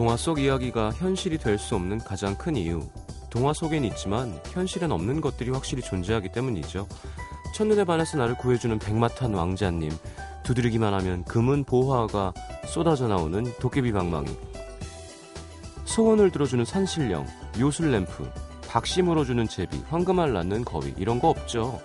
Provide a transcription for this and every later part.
동화 속 이야기가 현실이 될 수 없는 가장 큰 이유. 동화 속엔 있지만 현실엔 없는 것들이 확실히 존재하기 때문이죠. 첫눈에 반해서 나를 구해주는 백마탄 왕자님. 두드리기만 하면 금은 보화가 쏟아져 나오는 도깨비 방망이. 소원을 들어주는 산신령, 요술램프, 박씨 물어주는 제비, 황금알 낳는 거위. 이런 거 없죠.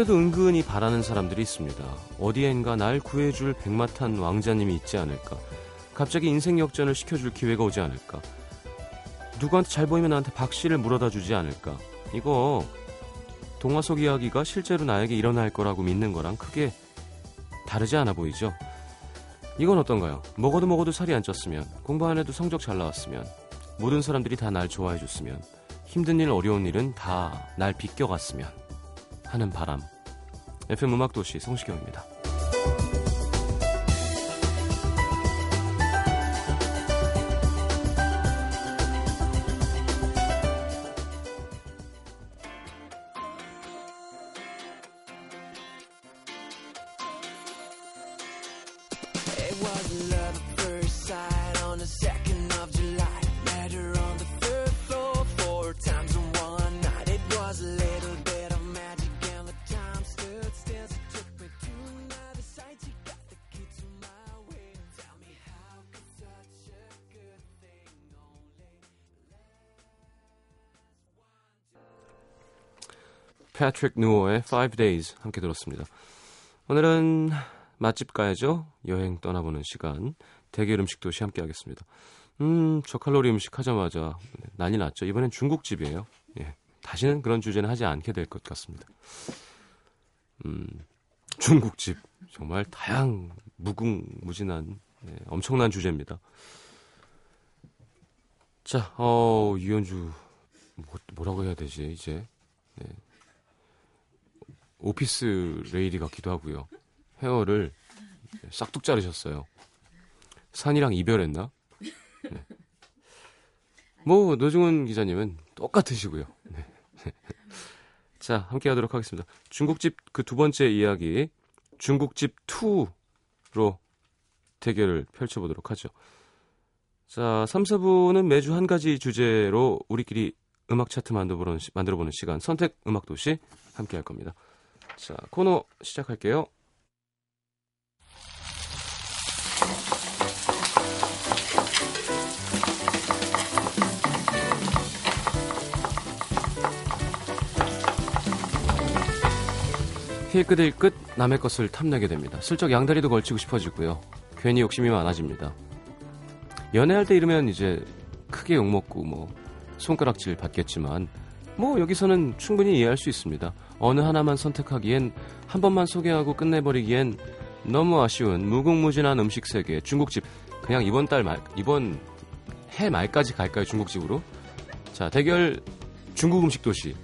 그런데도 은근히 바라는 사람들이 있습니다. 어디엔가 날 구해줄 백마탄 왕자님이 있지 않을까. 갑자기 인생 역전을 시켜줄 기회가 오지 않을까. 누구한테 잘 보이면 나한테 박씨를 물어다 주지 않을까. 이거 동화 속 이야기가 실제로 나에게 일어날 거라고 믿는 거랑 크게 다르지 않아 보이죠? 이건 어떤가요? 먹어도 먹어도 살이 안 쪘으면, 공부 안 해도 성적 잘 나왔으면, 모든 사람들이 다 날 좋아해 줬으면, 힘든 일, 어려운 일은 다 날 비껴갔으면 하는 바람. FM 음악도시 성시경입니다. 패트릭 누어의 Five Days 함께 들었습니다. 오늘은 맛집 가야죠. 여행 떠나보는 시간. 대결 음식 도시 함께 하겠습니다. 음, 저칼로리 음식 하자마자 난리 났죠. 이번엔 중국집이에요. 예. 다시는 그런 주제는 하지 않게 될 것 같습니다. 음, 중국집. 정말 다양, 무궁무진한, 네, 엄청난 주제입니다. 자, 어, 이현주, 뭐, 뭐라고 해야 되지, 이제. 네. 오피스 레이디 같기도 하고요. 헤어를 싹둑 자르셨어요. 산이랑 이별했나? 네. 뭐 노중훈 기자님은 똑같으시고요. 네. 자, 함께 하도록 하겠습니다. 중국집 그 두 번째 이야기 중국집 2로 대결을 펼쳐보도록 하죠. 자, 3, 4부는 매주 한 가지 주제로 우리끼리 음악 차트 만들어보는, 시- 만들어보는 시간 선택 음악 도시 함께 할 겁니다. 자, 코너 시작할게요. 힐끗힐끗 남의 것을 탐내게 됩니다. 슬쩍 양다리도 걸치고 싶어지고요. 괜히 욕심이 많아집니다. 연애할 때 이러면 이제 크게 욕먹고 뭐 손가락질 받겠지만 뭐 여기서는 충분히 이해할 수 있습니다. 어느 하나만 선택하기엔 한 번만 소개하고 끝내버리기엔 너무 아쉬운 무궁무진한 음식 세계 중국집 그냥 이번 달 말 이번 해 말까지 갈까요 중국집으로? 자 대결 중국 음식 도시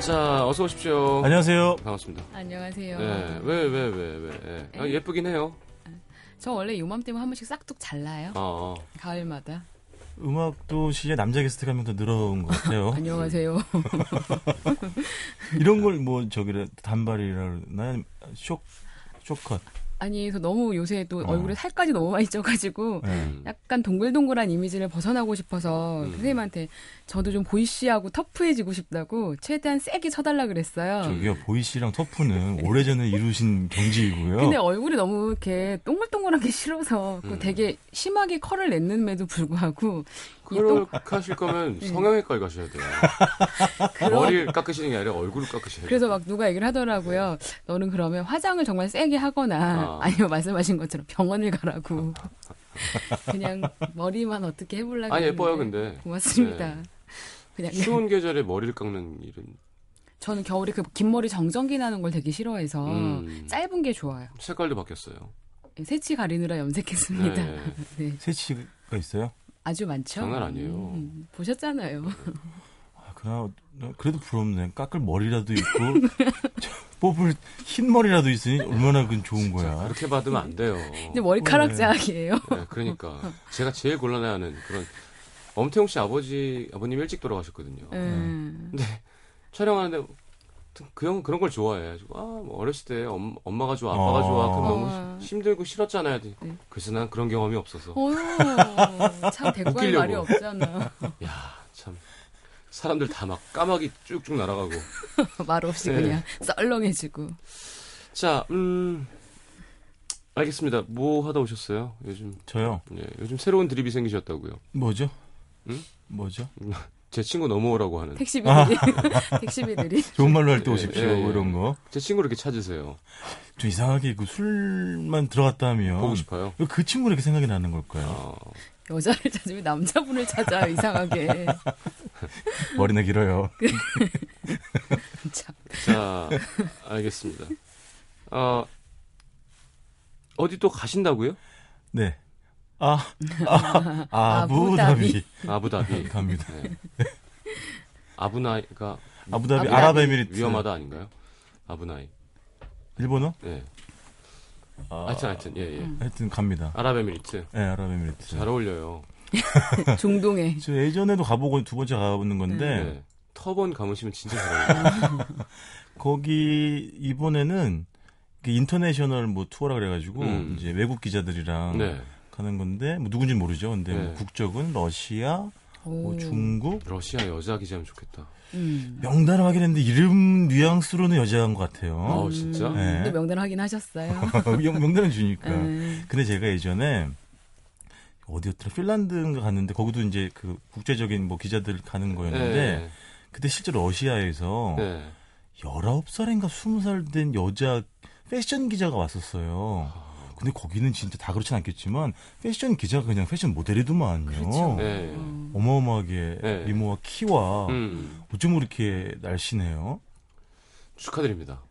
자 어서 오십시오. 안녕하세요. 반갑습니다. 안녕하세요. 네, 왜, 왜, 왜, 왜. 예. 아, 예쁘긴 해요. 저 원래 요맘때면 한 번씩 싹둑 잘라요. 어, 어. 가을마다. 음악 도시에 남자 게스트가 한 명 더 늘어온 것 같아요. 안녕하세요. 이런 걸 뭐 저기를 단발이라 그러나 쇼 쇼컷. 아니, 그래서 너무 요새 또 어. 얼굴에 살까지 너무 많이 쪄가지고 네. 음. 약간 동글동글한 이미지를 벗어나고 싶어서 음. 선생님한테 저도 좀 보이시하고 터프해지고 싶다고 최대한 세게 쳐달라 그랬어요. 저기요 보이 씨랑 터프는 오래전에 이루신 경지이고요. 근데 얼굴이 너무 이렇게 동글동글한 게 싫어서 그 음. 되게 심하게 컬을 냈는데도 불구하고 이 동- 그렇게 하실 거면 성형외과에 가셔야 돼요. 머리를 깎으시는 게 아니라 얼굴을 깎으셔야 돼요. 그래서 막 누가 얘기를 하더라고요. 너는 그러면 화장을 정말 세게 하거나 아. 아니면 말씀하신 것처럼 병원을 가라고. 그냥 머리만 어떻게 해보려고. 아니, 예뻐요. 근데. 고맙습니다. 네. 그냥 추운 계절에 머리를 깎는 일은 저는 겨울에 그 긴 머리 정전기 나는 걸 되게 싫어해서 음. 짧은 게 좋아요. 색깔도 바뀌었어요. 새치 가리느라 염색했습니다. 네. 네. 세치가 있어요? 아주 많죠. 장난 아니에요. 음, 보셨잖아요. 아, 그나 그래도 부럽네. 깎을 머리라도 있고 저 뽑을 흰 머리라도 있으니 얼마나 그 좋은 거야. 그렇게 받으면 안 돼요. 근데 머리카락 네. 자학이에요. 네, 그러니까 제가 제일 곤란해하는 그런 엄태웅 씨 아버지 아버님 일찍 돌아가셨거든요. 음. 근데 촬영하는데 그 형은 그런 걸 좋아해. 가지고 아뭐 어렸을 때 엄, 엄마가 좋아 아빠가 어. 좋아 그럼 너무 어. 힘- 힘들고 싫었잖아요. 네. 그래서 난 그런 경험이 없어서 어휴, 참 대꾸할 웃기려고. 말이 없잖아. 야 참 사람들 다 막 까마귀 쭉쭉 날아가고 말 없이 네. 그냥 썰렁해지고. 자 음. 알겠습니다. 뭐 하다 오셨어요? 요즘 저요. 예, 요즘 새로운 드립이 생기셨다고요. 뭐죠? 응? 뭐죠? 제 친구 넘어오라고 하는. 택시비들이, 택시비들이. 좋은 말로 할때 예, 오십시오. 예, 예. 이런 거. 제 친구를 이렇게 찾으세요. 좀 이상하게 그 술만 들어갔다 하면 보고 싶어요. 왜그 친구 이렇게 생각이 나는 걸까요? 어, 여자를 찾으면 남자분을 찾아, 이상하게. 머리나 길어요. 참. 자, 알겠습니다. 어, 어디 또 가신다고요? 네. 아, 아, 아부다비 아부다비. 갑니다. 네. 아부나이가 아부다비 아부다비. 아랍에미리트 위험하다 아닌가요? 아부나이. 일본어? 네. 아, 하여튼 하여튼 예 예. 하여튼 갑니다. 아랍에미리트. 네, 아랍에미리트. 잘 어울려요. 중동에. 저 예전에도 가보고 두 번째 가보는 건데 네. 터번 감으시면 진짜 잘 어울려요. 거기 이번에는 그 인터내셔널 뭐 투어라 그래가지고 음. 이제 외국 기자들이랑 네. 가는 건데 뭐 누군지 모르죠. 근데 뭐 네. 국적은 러시아, 뭐 오. 중국 러시아 여자 기자면 좋겠다. 음. 명단을 확인했는데 이름 뉘앙스로는 여자인 것 같아요. 어, 진짜? 음, 네. 또 명단 확인하셨어요? 명- 명단은 주니까. 음. 근데 제가 예전에 어디였더라 필란드인가 갔는데 거기도 이제 그 국제적인 뭐 기자들 가는 거였는데 네. 그때 실제 러시아에서 네. 19살인가 20살 된 여자 패션 기자가 왔었어요. 근데 거기는 진짜 다 그렇진 않겠지만 패션 기자가 그냥 패션 모델이더만요. 그렇죠. 네. 음. 어마어마하게 네. 미모와 키와 음, 어쩜 그렇게 날씬해요. 축하드립니다.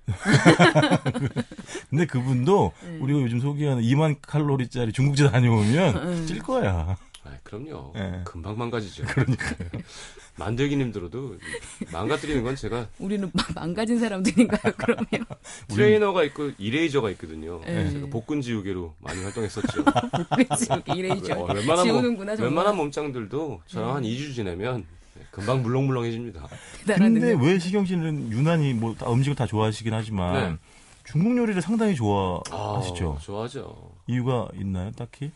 근데 그분도 네. 우리가 요즘 소개하는 2만 칼로리짜리 중국집 다녀오면 음. 찔 거야. 아, 그럼요. 네. 금방 망가지죠. 그러니까요. 만들긴 힘들어도 망가뜨리는 건 제가 우리는 마- 망가진 사람들인가요, 그러면? 트레이너가 있고 이레이저가 있거든요. 네. 제가 복근 지우개로 많이 활동했었죠. 그치, 이래이죠. 어, 웬만한, 지우는구나, 몸. 웬만한 몸짱들도 저랑 한 2주 지내면 금방 물렁물렁해집니다. 근데. 왜 시경 씨는 유난히 뭐 다 음식을 다 좋아하시긴 하지만 네. 중국 요리를 상당히 아, 좋아하시죠? 좋아하죠. 이유가 있나요, 딱히?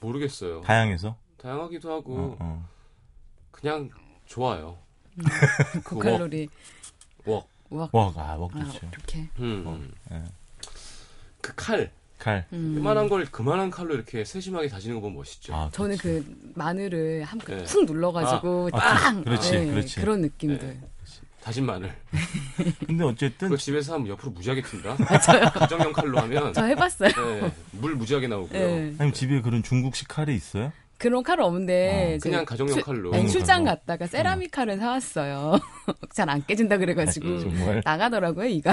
모르겠어요. 다양해서? 다양하기도 하고 어, 어. 그냥 좋아요. 그 고칼로리. 웍. 와, 와, 아, 먹 아, 좋죠. 이렇게. 음. 어, 예. 그 칼. 칼. 음. 그만한 걸 그만한 칼로 이렇게 세심하게 다지는 거 보면 멋있죠. 아, 저는 그렇지. 그 마늘을 한번 네. 쿡 눌러가지고 아, 빵! 그렇지, 네, 그렇지. 그런 느낌들. 네. 다진 마늘. 근데 어쨌든 집에서 하면 옆으로 무지하게 튄다. 맞아요. 가정용 칼로 하면 저 해봤어요. 네, 물 무지하게 나오고요. 네. 아니면 집에 그런 중국식 칼이 있어요? 그런 칼은 없는데 어, 그냥 가정용 출- 칼로. 아니, 출장 칼로. 갔다가 세라믹 칼을 사왔어요. 잘 안 깨진다 그래가지고 음, 정말. 나가더라고요 이가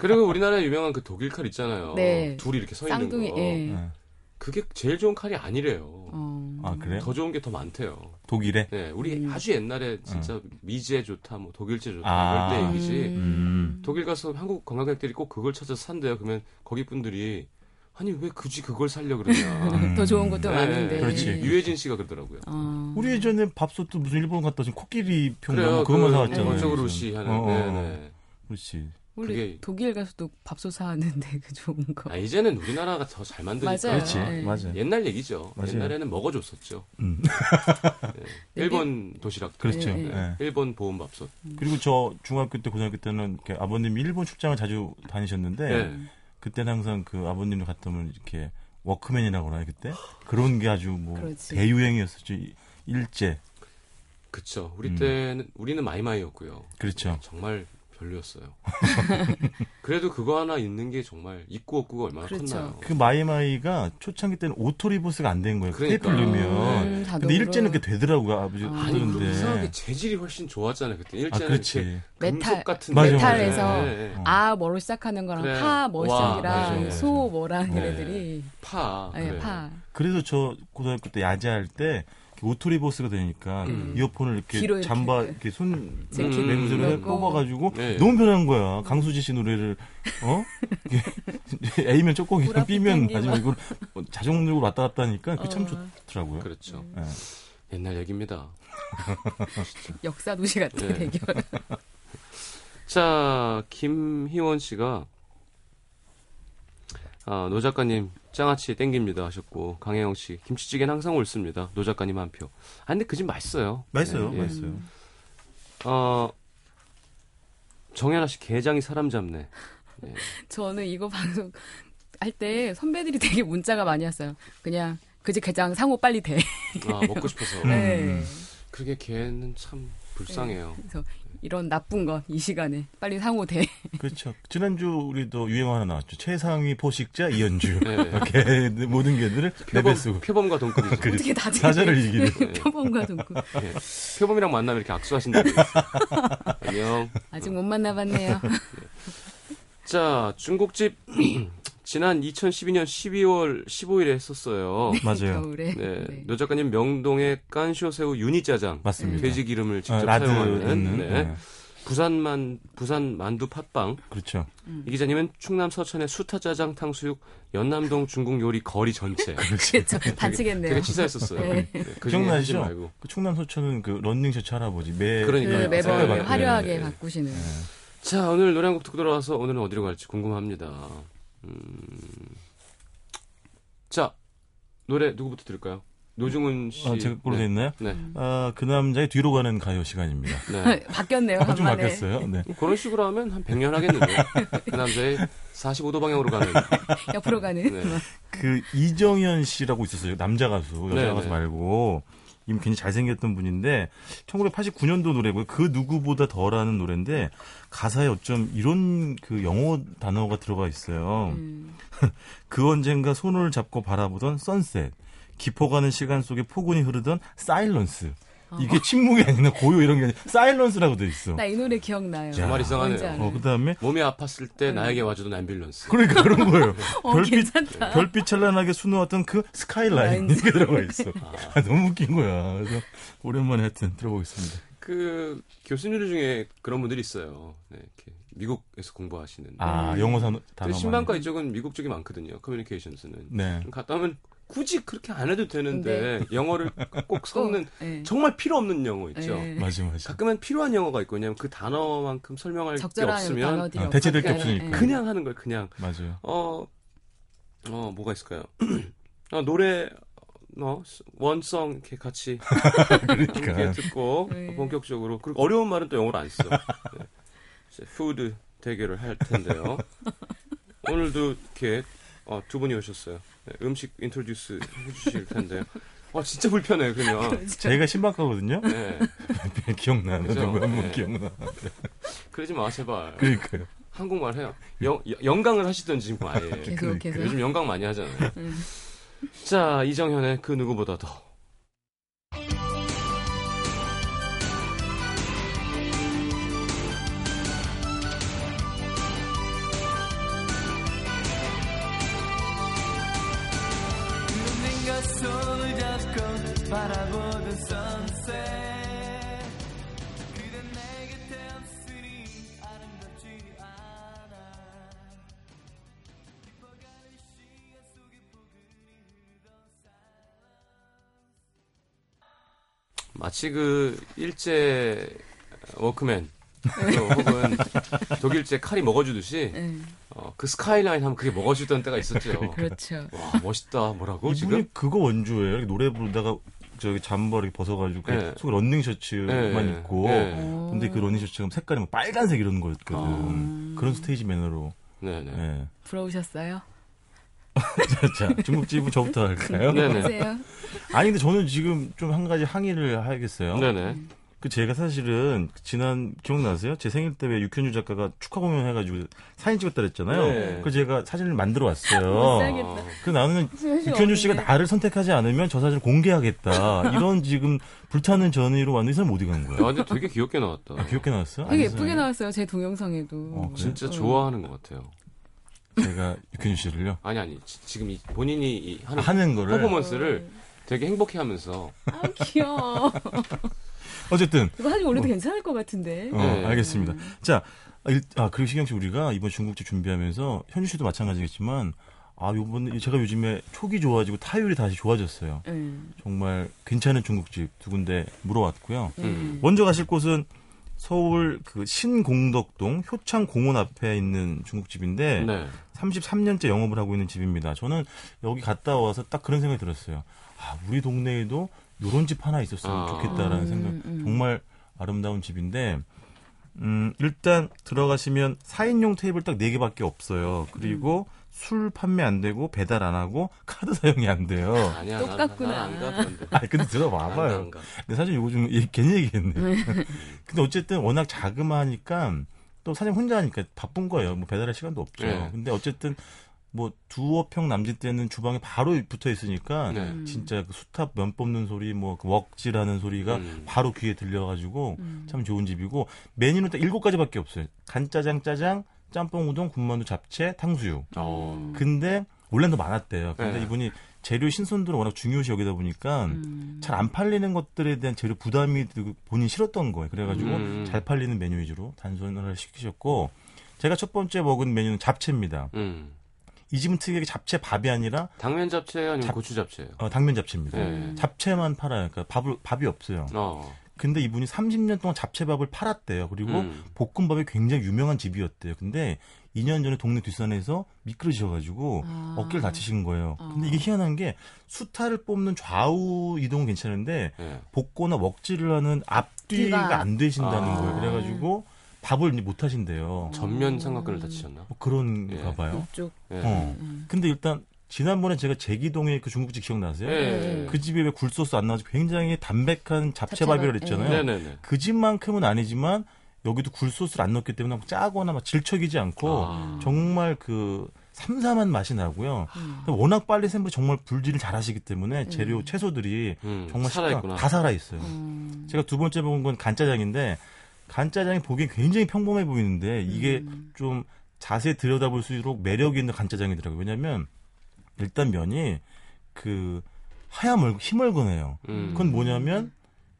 그리고 우리나라에 유명한 그 독일 칼 있잖아요. 네. 둘이 이렇게 서 있는 쌍둥이. 거. 예. 예. 그게 제일 좋은 칼이 아니래요. 어. 아, 그래요? 더 좋은 게 더 많대요. 독일에? 네, 우리 음. 아주 옛날에 진짜 미제 좋다, 뭐 독일제 좋다 아. 이럴 때 얘기지. 음. 독일 가서 한국 관광객들이 꼭 그걸 찾아서 산대요. 그러면 거기 분들이 아니 왜 굳이 그걸 살려 그러냐. 음. 더 좋은 것도 네, 많은데. 그렇지. 유해진 씨가 그러더라고요. 어. 우리 예전에 밥솥도 무슨 일본 갔다 지금 코끼리 그래요. 뭐 그것만 그 사왔잖아요. 무슨. 시 하는. 어, 어, 네, 어. 네. 그렇지. 우리 그게- 독일 가서도 밥솥 사왔는데 그 좋은 거. 아, 이제는 우리나라가 더 잘 만드니까. 맞아요. 그렇지. 네. 맞아요. 옛날 얘기죠. 맞아요. 옛날에는 먹어줬었죠. 음. 네. 일본 도시락. 그렇죠. 네, 네. 예. 일본 보온 밥솥. 그리고 저 중학교 때 고등학교 때는 이렇게 아버님이 일본 출장을 자주 다니셨는데 네. 그때는 항상 그 아버님을 갔다 오면 이렇게 워크맨이라고 하나요 그때 그런 게 아주 뭐 그렇지. 대유행이었었죠 이- 일제 그쵸. 우리 음. 때는, 우리는 마이마이였고요. 그렇죠 정말 별로였어요. 그래도 그거 하나 있는 게 정말 있고 없고가 얼마나 그렇죠. 컸나요? 그 마이마이가 초창기 때는 auto reverse가 안 된 거예요 그러니까. 테이프를 넣으면 음, 근데. 일제는 그게 되더라고요 아버지 아. 아니, 이상하게 재질이 훨씬 좋았잖아요. 그때 아 일제는 그렇지 이렇게 메탈, 같은 맞아, 메탈에서. 네, 네. 어. 아 뭐로 시작하는 거랑 그래. 파뭐 와, 시작이랑 소. 뭐랑 네. 얘네들이 파. 예, 그래. 파. 그래서 저 고등학교 때 야자할 때 오토리버스가 되니까 음. 이어폰을 이렇게 뒤로 이렇게. 잠바 이렇게 손제 음, 넣고. 뽑아가지고 네. 너무 편한 거야. 강수지 씨 노래를 어 A면 쪼꼬기고 보라 B면. 마지막 이걸 자동으로 왔다 갔다 하니까 그게 참 어. 좋더라고요. 그렇죠. 예. 옛날 얘기입니다. 역사 도시 같은 네. 대결. 자, 김희원 씨가 아, 노 작가님 장아찌 땡깁니다 하셨고 강혜영 씨 김치찌개는 항상 옳습니다. 노 작가님 한 표. 아 근데 그 집 맛있어요. 맛있어요, 예, 예. 맛있어요. 어 정연아 씨 게장이 사람 잡네. 저는 이거 방송 할 때 선배들이 되게 문자가 많이 왔어요. 그냥 그 집 게장 상호 빨리 돼. 아 먹고 싶어서. 네. 그게 걔는 참 불쌍해요. 그래서 이런 나쁜 것 이 시간에 빨리 상호 돼. 그렇죠. 지난주 우리도 유행어 하나 나왔죠. 최상위 포식자 이현주. 네. 개 모든 개들을 표범, 내배쓰고 표범과 동급이죠. 그- 어떻게 다 사자를 이기는. 표범과 동급. 예. 표범이랑 만나면 이렇게 악수하신다고. 안녕. 아직 못 만나봤네요. 자, 중국집 지난 2012년 12월 15일에 했었어요. 맞아요. 겨울에. 네, 네. 노 작가님 명동의 깐쇼새우 유니짜장. 맞습니다. 돼지 기름을 직접 어, 라드 사용하는. 네. 네. 부산만 부산 만두 팥빵. 그렇죠. 음. 이 기자님은 충남 서천의 수타짜장 탕수육 연남동 중국 요리 거리 전체. 그렇죠. 반칙했네요. 되게 치사했었어요. 네. 네, 그 중에 하지 기억나시죠? 말고. 그 충남 소천은 그 런닝 셔츠 할아버지 매 그러니까요. 그 네, 매번 네, 네. 화려하게 네. 바꾸시는. 자, 오늘 노래 한 곡 듣고 돌아와서 오늘은 어디로 갈지 궁금합니다. 음... 자, 노래 누구부터 들을까요? 노중훈 씨. 아, 제가 걸로 돼 네. 있나요? 네. 아, 그 남자의 뒤로 가는 가요 시간입니다. 네. 바뀌었네요. 아, 좀. 바뀌었어요. 네. 그런 식으로 하면 한 100년 하겠는데. 그 남자의 45도 방향으로 가는. 옆으로 가는. 네. 그 이정현 씨라고 있었어요. 남자 가수, 여자 네, 가수 네. 말고. 이미 굉장히 잘생겼던 분인데 1989년도 노래고요. 그 누구보다 덜하는 노래인데 가사에 어쩜 이런 그 영어 단어가 들어가 있어요. 음. 그 언젠가 손을 잡고 바라보던 선셋. 깊어가는 시간 속에 포근히 흐르던 사일런스. 이게 침묵이 아니라 고요 이런 게 아니라 사일런스라고 돼 있어. 나 이 노래 기억나요. 정말 이상하네요. 뭔지 알아요. 어, 그다음에 몸이 아팠을 때 나에게 와주던 앰뷸런스. 그러니까 그런 거예요. 어, 별빛 괜찮다. 별빛 찬란하게 수놓았던 그 스카이라인 라인. 이게 들어가 있어. 아, 너무 웃긴 거야. 그래서 오랜만에 하여튼 들어보겠습니다. 그 교수님들 중에 그런 분들이 있어요. 네, 이렇게 미국에서 공부하시는. 아 영어 그 단어 신방과 이쪽은 미국 쪽이 많거든요. 커뮤니케이션스는. 네. 갔다 오면 굳이 그렇게 안 해도 되는데 영어를 꼭 섞는 네. 정말 필요 없는 영어 있죠. 네. 맞아 맞아. 가끔은 필요한 영어가 있고 왜냐면 그 단어만큼 설명할 게 없으면 아, 대체될 게 없으니까. 네. 그냥 하는 거예요. 그냥 맞아요. 어, 어 뭐가 있을까요? 어, 노래 어, 원성 이렇게 같이 이렇게 그러니까 듣고 네. 본격적으로 그리고 어려운 말은 또 영어로 안 써. 네. 이제 푸드 대결을 할 텐데요. 오늘도 이렇게 어, 두 분이 오셨어요. 네, 음식 introduce 해주실 텐데요. 아 진짜 불편해요 그냥. 제가 신박하거든요. 네, 기억나는 그죠? 네. 기억나. 그러지 마 제발. 그러니까요. 한국말 해요. 영, 영강을 하시던지 지금 아예. 계속 그러니까. 계속. 요즘 영강 많이 하잖아요. 음. 자 이정현의 그 누구보다 더. 마치 그 일제 워크맨 또 혹은 독일제 칼이 먹어주듯이 네. 어, 그 스카이라인 하면 그게 먹어주던 때가 있었죠. 그렇죠. 와 멋있다 뭐라고 이분이 지금? 그거 원조예요. 이렇게 노래 부르다가 저기 잠바 이렇게 벗어가지고 그 네. 속에 런닝 셔츠만 네, 입고. 네. 어. 근데 그 런닝 셔츠가 색깔이 막 빨간색 이런 거였거든. 아. 그런 stage manner로. 네네. 네. 부러우셨어요? 자, 중국집은 저부터 할까요? 네네. 보세요. 아니 근데 저는 지금 좀 한 가지 항의를 하겠어요. 네네. 그 제가 사실은 지난 기억나세요? 제 생일 때 왜 육현주 작가가 축하 공연 해가지고 사진 찍었다 그랬잖아요. 네. 그래서 제가 사진을 만들어 못 왔어요. 살겠다. 그 나는 육현주 씨가 나를 선택하지 않으면 저 사진을 공개하겠다. 이런 지금 불타는 전의로 왔는데 이 사람 어디 간 야, 거야? 근데 되게 귀엽게 나왔다. 아, 귀엽게 나왔어? 되게 아니, 예쁘게 나왔어요. 제 동영상에도. 어, 그래? 진짜 어. 좋아하는 것 같아요. 제가 육현주 씨를요 아니 아니 지- 지금 이 본인이 이 하는 하는 거를 퍼포먼스를 되게 행복해하면서 아 귀여워. 어쨌든 이거 사실 올려도 괜찮을 것 같은데. 어, 네. 알겠습니다. 자, 일, 아, 그리고 시경 씨 우리가 이번 중국집 준비하면서 현주 씨도 마찬가지겠지만 아, 요번 제가 요즘에 촉이 좋아지고 타율이 다시 좋아졌어요. 음. 정말 괜찮은 중국집 두 군데 물어왔고요. 음. 먼저 가실 곳은 서울 그 신공덕동 효창공원 앞에 있는 중국집인데 네. 33년째 영업을 하고 있는 집입니다. 저는 여기 갔다 와서 딱 그런 생각이 들었어요. 아, 우리 동네에도 요런 집 하나 있었으면 아. 좋겠다라는 음, 생각. 음. 정말 아름다운 집인데 음, 일단 들어가시면 4인용 테이블 딱 4개밖에 없어요. 그리고 음. 술 판매 안 되고 배달 안 하고 카드 사용이 안 돼요. 아니야. 똑같구나. 아, 근데 들어봐봐요. 근데 사실 이거 좀 괜히 얘기했네. 근데 어쨌든 워낙 자그마하니까 또 사장님 혼자 하니까 바쁜 거예요. 뭐 배달할 시간도 없죠. 네. 근데 어쨌든 뭐 두어 평 남짓 되는 주방에 바로 붙어 있으니까 네. 진짜 그 수탑 면 뽑는 소리, 뭐 그 웍질하는 소리가 음. 바로 귀에 들려가지고 음. 참 좋은 집이고 메뉴는 딱 일곱 가지밖에 없어요. 간짜장, 짜장, 짬뽕 우동, 군만두, 잡채, 탕수육. 어. 근데 원래는 더 많았대요. 근데 네. 이분이 재료 신선도를 워낙 중요시 여기다 보니까 음. 잘안 팔리는 것들에 대한 재료 부담이 들고 본인 이 싫었던 거예요. 그래가지고 음. 잘 팔리는 메뉴 위주로 단순화를 시키셨고 제가 첫 번째 먹은 메뉴는 잡채입니다. 음. 이 집은 특이하게 잡채 밥이 아니라 당면 잡채 아니면 잡- 고추 잡채예요. 어, 당면 잡채입니다. 네. 잡채만 팔아요. 그러니까 밥을 밥이 없어요. 어. 근데 이분이 30년 동안 잡채밥을 팔았대요. 그리고 음. 볶음밥이 굉장히 유명한 집이었대요. 근데 2년 전에 동네 뒷산에서 미끄러지셔가지고 아. 어깨를 다치신 거예요. 아. 근데 이게 희한한 게 수타를 뽑는 좌우 이동은 괜찮은데 예. 볶거나 먹지를 하는 앞뒤가 뒤가. 안 되신다는 아. 거예요. 그래가지고 밥을 이제 못 하신대요. 전면 삼각근을 다치셨나? 뭐 그런가 예. 봐요. 이쪽. 예. 어. 음. 근데 일단 지난번에 제가 제기동에 그 중국집 기억나세요? 예. 그 집에 왜 굴소스 안 나와서 굉장히 담백한 잡채밥이라 잡채밥, 그랬잖아요. 네네네. 그 집만큼은 아니지만 여기도 굴소스를 안 넣기 때문에 짜거나 막 질척이지 않고 아. 정말 그 삼삼한 맛이 나고요. 음. 워낙 빨리 샘플 정말 불질을 잘하시기 때문에 재료 음. 채소들이 음, 정말 살아있구나. 식감- 다 살아 있어요. 음. 제가 두 번째 먹은 건 간짜장인데 간짜장이 보기엔 굉장히 평범해 보이는데 이게 음. 좀 자세히 들여다볼수록 매력이 있는 간짜장이더라고요. 왜냐면 일단 면이 그 하얀 희멀건해요. 음. 그건 뭐냐면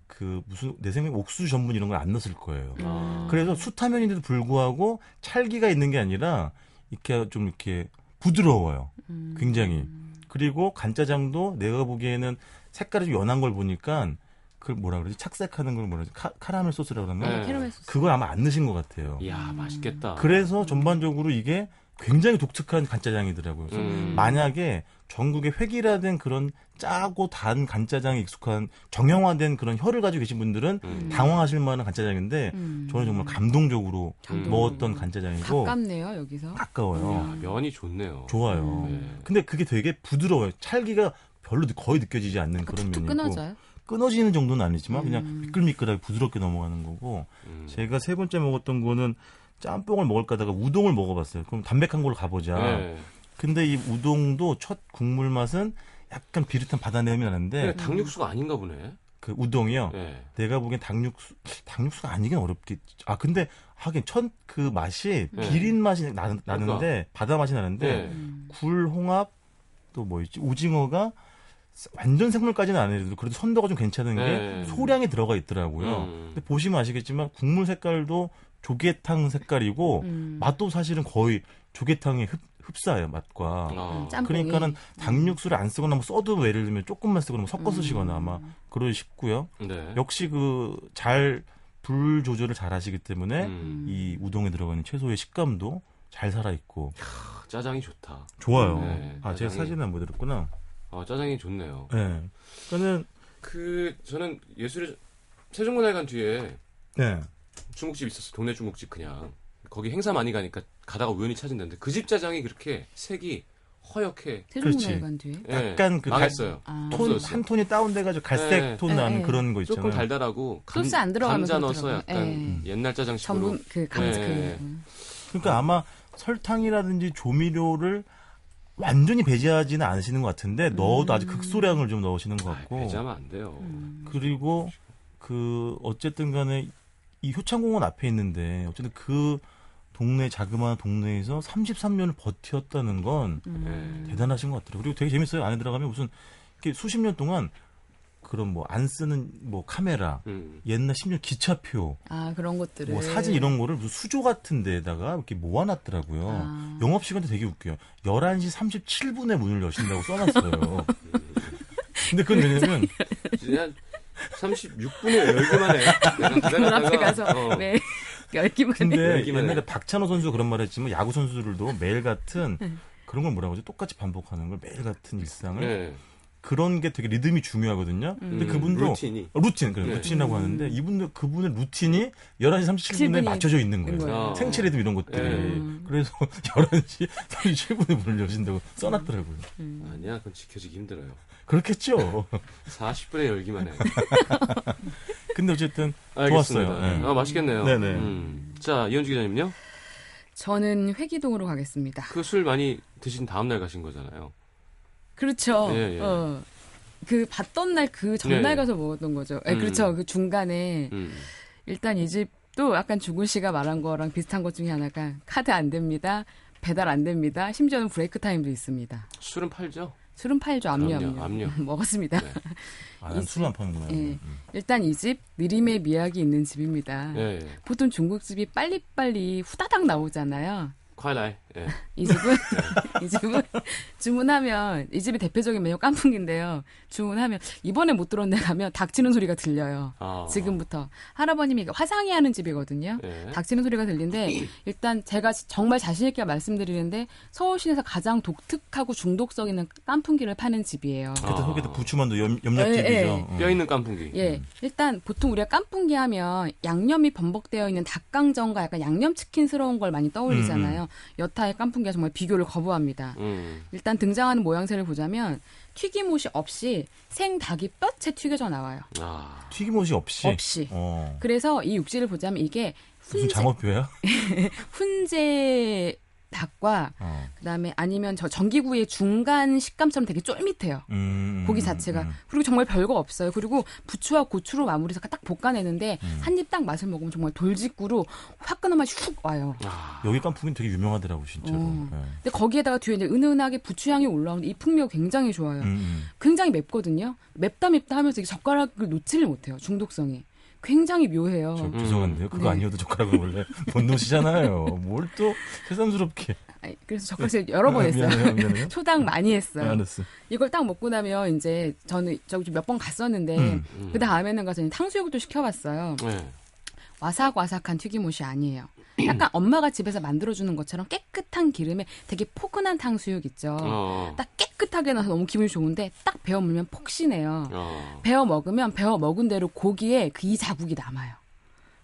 그 무슨 내 생각에 옥수수 전분 이런 걸 안 넣었을 거예요. 아. 그래서 수타면인데도 불구하고 찰기가 있는 게 아니라 이렇게 좀 이렇게 부드러워요. 음. 굉장히. 그리고 간짜장도 내가 보기에는 색깔이 좀 연한 걸 보니까 그걸 뭐라 그러지? 착색하는 걸 뭐라 그러지? 카, 카라멜 소스라고 그러나? 네. 그걸 아마 안 넣으신 것 같아요. 이야, 맛있겠다. 그래서 전반적으로 이게 굉장히 독특한 간짜장이더라고요. 그래서 음. 만약에 전국에 획일화된 그런 짜고 단 간짜장에 익숙한 정형화된 그런 혀를 가지고 계신 분들은 음. 당황하실 만한 간짜장인데 음. 저는 정말 감동적으로 감동. 먹었던 간짜장이고 가깝네요 여기서. 가까워요. 야, 면이 좋네요. 좋아요. 네. 근데 그게 되게 부드러워요. 찰기가 별로 느- 거의 느껴지지 않는 그런 면이고 끊어져요. 끊어지는 정도는 아니지만 그냥 음. 미끌미끌하게 부드럽게 넘어가는 거고 음. 제가 세 번째 먹었던 거는 짬뽕을 먹을까 하다가 우동을 먹어봤어요. 그럼 담백한 걸로 가보자. 네. 근데 이 우동도 첫 국물 맛은 약간 비릿한 바다 내음이 나는데 당육수가 아닌가 보네. 그 우동이요. 네. 내가 보기엔 당육수 당육수가 아니긴 어렵겠. 아 근데 하긴 첫 그 맛이 네. 비린 맛이 나, 나는데 바다 맛이 나는데 네. 음. 굴, 홍합 또 뭐 있지 오징어가 완전 생물까지는 아니래도 그래도 선도가 좀 괜찮은 게 네. 소량이 들어가 있더라고요. 음. 근데 보시면 아시겠지만 국물 색깔도 조개탕 색깔이고 음. 맛도 사실은 거의 조개탕의 흡, 흡사해요 맛과. 아. 짬뽕이. 그러니까는 당육수를 안 쓰거나 뭐 써도 뭐 예를 들면 조금만 쓰거나 뭐 섞어 음. 쓰시거나 아마 그러기 싶고요. 네. 역시 그잘 불 조절을 잘 하시기 때문에 음. 이 우동에 들어가는 채소의 식감도 잘 살아 있고 아, 짜장이 좋다. 좋아요. 네, 아 제가 짜장이- 사진을 못 드렸구나. 아, 짜장이 좋네요. 네. 그러니까는 그 저는 예술의 세종문화회관 뒤에 네. 중국집 있었어. 동네 중국집 그냥. 거기 행사 많이 가니까 가다가 우연히 찾은다는데 그 집 짜장이 그렇게 색이 허옇게 뒤에. 예, 약간 그 망했어요. 아. 톤 없어졌어요. 한 톤이 다운돼가지고 갈색 네. 톤 네, 나는 네. 그런 거 있잖아요. 조금 달달하고 감, 소스 안 들어가면 감자 넣어서 그렇더라고요. 약간 예. 옛날 짜장식으로 전분 그 감자 네. 그. 그러니까 아마 설탕이라든지 조미료를 완전히 배제하지는 않으시는 것 같은데 넣어도 아주 극소량을 좀 넣으시는 것 아, 같고 배제하면 안 돼요. 음. 그리고 그 어쨌든 간에 이 효창공원 앞에 있는데 어쨌든 그 동네 자그마한 동네에서 33년을 버텼다는 건 네. 음. 대단하신 것 같더라고요. 그리고 되게 재밌어요. 안에 들어가면 무슨 이렇게 수십 년 동안 그런 뭐 안 쓰는 뭐 카메라, 음. 옛날 심지어 기차표, 아 그런 것들을 뭐 사진 이런 거를 무슨 수조 같은 데다가 이렇게 모아놨더라고요. 아. 영업 시간도 되게 웃겨요. 11시 37분에 문을 여신다고 써놨어요. 근데 그건 왜냐면 그냥 36분에 열기만 해. 문 앞에 가서 어. 네 열기만 해. 근데 열기만 옛날에 해. 박찬호 선수 그런 말 했지만 야구 선수들도 매일 같은 네. 그런 걸 뭐라고 하죠? 똑같이 반복하는 걸 매일 같은 일상을 네. 그런 게 되게 리듬이 중요하거든요. 근데 음, 그분도 루틴이. 어, 루틴 그래 네. 루틴이라고 하는데 이분도 그분의 루틴이 11시 37분에 7분이 맞춰져 있는 거예요. 거예요. 어. 생체 리듬 이런 것들이. 네. 그래서 11시 37분에 문을 여신다고 써 놨더라고요. 아니야, 그건 지켜지기 힘들어요. 그렇겠죠. 40분에 열기만 해. 근데 어쨌든 알겠습니다. 좋았어요. 네. 아, 맛있겠네요. 네네. 음. 자, 이현주 기자님요? 저는 회기동으로 가겠습니다. 그 술 많이 드신 다음 날 가신 거잖아요. 그렇죠. 예, 예. 어. 그 봤던 날 그 전날 네. 가서 먹었던 거죠. 예, 음. 그렇죠. 그 중간에 음. 일단 이 집도 약간 중훈 씨가 말한 거랑 비슷한 것 중에 하나가 카드 안 됩니다. 배달 안 됩니다. 심지어는 break time도 있습니다. 술은 팔죠? 술은 팔죠. 압류, 압류. 압류. 먹었습니다. 네. 아, 난 술만 파는구나. 예. 음. 일단 이 집 느림의 미학이 있는 집입니다. 예, 예. 보통 중국집이 빨리빨리 후다닥 나오잖아요. 快来. 예. 이 집은 이 집은 주문하면 이 집이 대표적인 메뉴 깐풍기인데요. 주문하면 이번에 못 들었네 가면 닥치는 소리가 들려요. 아. 지금부터 할아버님이 화상이 하는 집이거든요. 예. 닥치는 소리가 들리는데 일단 제가 정말 자신 있게 말씀드리는데 서울 시내에서 가장 독특하고 중독성 있는 깐풍기를 파는 집이에요. 그때 아. 속에도 부추만두 염, 염약집이죠. 예, 예. 어. 뼈 있는 깐풍기. 예, 일단 보통 우리가 깐풍기 하면 양념이 범벅되어 있는 닭강정과 약간 양념 치킨스러운 걸 많이 떠올리잖아요. 여타 의 깐풍기가 정말 비교를 거부합니다. 음. 일단 등장하는 모양새를 보자면 튀김옷이 없이 생 닭이 뼈채 튀겨져 나와요. 아. 튀김옷이 없이. 없이. 어. 그래서 이 육질을 보자면 이게 무슨 훈제, 장어뼈야? 훈제 닭과 어. 그다음에 아니면 저 전기구이의 중간 식감처럼 되게 쫄깃해요. 음, 고기 음, 자체가 음. 그리고 정말 별거 없어요. 그리고 부추와 고추로 마무리해서 딱 볶아내는데 음. 한입 딱 맛을 먹으면 정말 돌직구로 화끈한 맛이 훅 와요. 아. 여기 깐풍기는 되게 유명하더라고 진짜로. 어. 예. 근데 거기에다가 뒤에 이제 은은하게 부추향이 올라오는데 이 풍미가 굉장히 좋아요. 음, 음. 굉장히 맵거든요. 맵다 맵다 하면서 이 젓가락을 놓지를 못해요. 중독성이. 굉장히 묘해요. 저, 죄송한데요. 그거 네. 아니어도 젓가락을 원래 못 놓으시잖아요. 뭘 또 새삼스럽게. 아니, 그래서 젓가락질 여러 번 아, 했어요. 미안해요, 미안해요. 초당 많이 아, 했어요. 알았어. 이걸 딱 먹고 나면 이제 저는 저기 몇 번 갔었는데 음. 음. 그 다음에는 가서 탕수육도 시켜봤어요. 네. 와삭와삭한 튀김옷이 아니에요. 약간 엄마가 집에서 만들어주는 것처럼 깨끗한 기름에 되게 포근한 탕수육 있죠. 어. 딱 깨끗하게 나서 너무 기분이 좋은데 딱 베어 물면 폭신해요. 어. 베어 먹으면 베어 먹은 대로 고기에 그 이 자국이 남아요.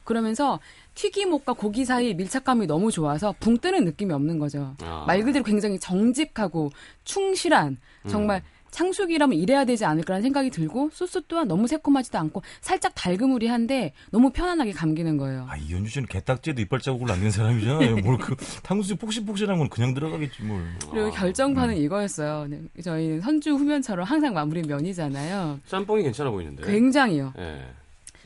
그러면서 튀김옷과 고기 사이 밀착감이 너무 좋아서 붕 뜨는 느낌이 없는 거죠. 아. 말 그대로 굉장히 정직하고 충실한 정말 창숙이라면 이래야 되지 않을까라는 생각이 들고 소스 또한 너무 새콤하지도 않고 살짝 달그무리한데 너무 편안하게 감기는 거예요. 아, 이현주 씨는 개딱지에도 이빨 자국을 남긴 사람이잖아요. 뭘그 탕수육 폭신폭신한 건 그냥 들어가겠지 뭘. 그리고 아. 결정판은 이거였어요. 네, 저희 선주 후면처럼 항상 마무리 면이잖아요. 짬뽕이 괜찮아 보이는데. 굉장히요. 예.